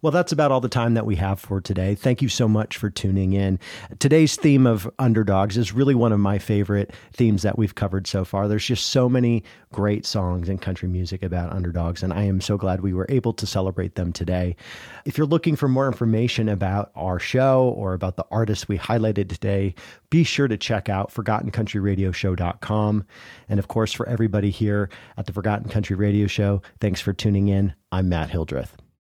Well, that's about all the time that we have for today. Thank you so much for tuning in. Today's theme of underdogs is really one of my favorite themes that we've covered so far. There's just so many great songs in country music about underdogs, and I am so glad we were able to celebrate them today. If you're looking for more information about our show or about the artists we highlighted today, be sure to check out ForgottenCountryRadioShow.com. And of course, for everybody here at the Forgotten Country Radio Show, thanks for tuning in. I'm Matt Hildreth.